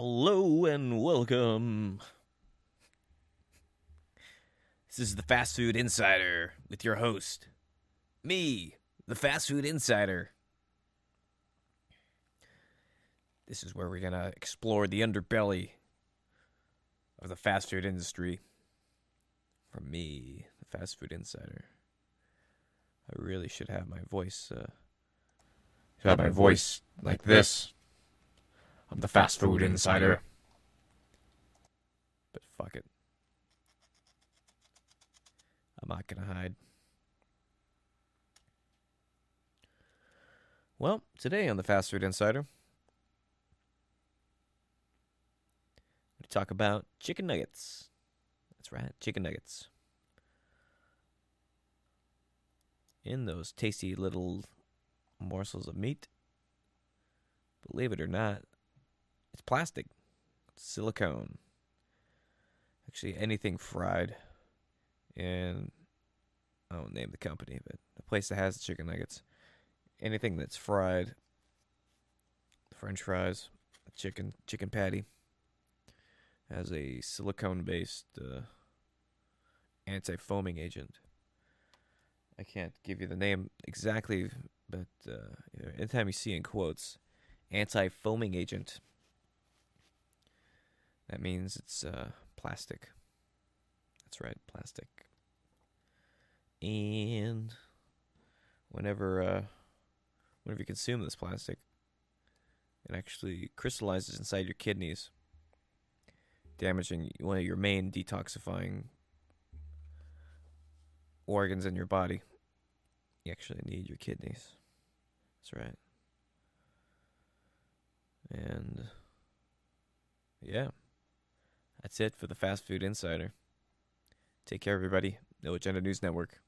Hello and welcome. This is the Fast Food Insider with your host, me, the Fast Food Insider. This is where we're going to explore the underbelly of the fast food industry. From me, the Fast Food Insider. I really should have my voice, uh, should have my voice like this. I'm the fast food insider. But fuck it. I'm not gonna hide. Well, today on the Fast Food Insider, we talk about chicken nuggets. That's right, chicken nuggets. In those tasty little morsels of meat, believe it or not, it's plastic, it's silicone. Actually, anything fried, and I won't name the company, but the place that has the chicken nuggets, anything that's fried, French fries, chicken chicken patty, has a silicone-based uh, anti-foaming agent. I can't give you the name exactly, but uh, anytime you see in quotes, anti-foaming agent that means it's uh, plastic. That's right, plastic. And whenever uh, whenever you consume this plastic, it actually crystallizes inside your kidneys, damaging one of your main detoxifying organs in your body. You actually need your kidneys. That's right. And yeah. That's it for the Fast Food Insider. Take care, everybody. No Agenda News Network.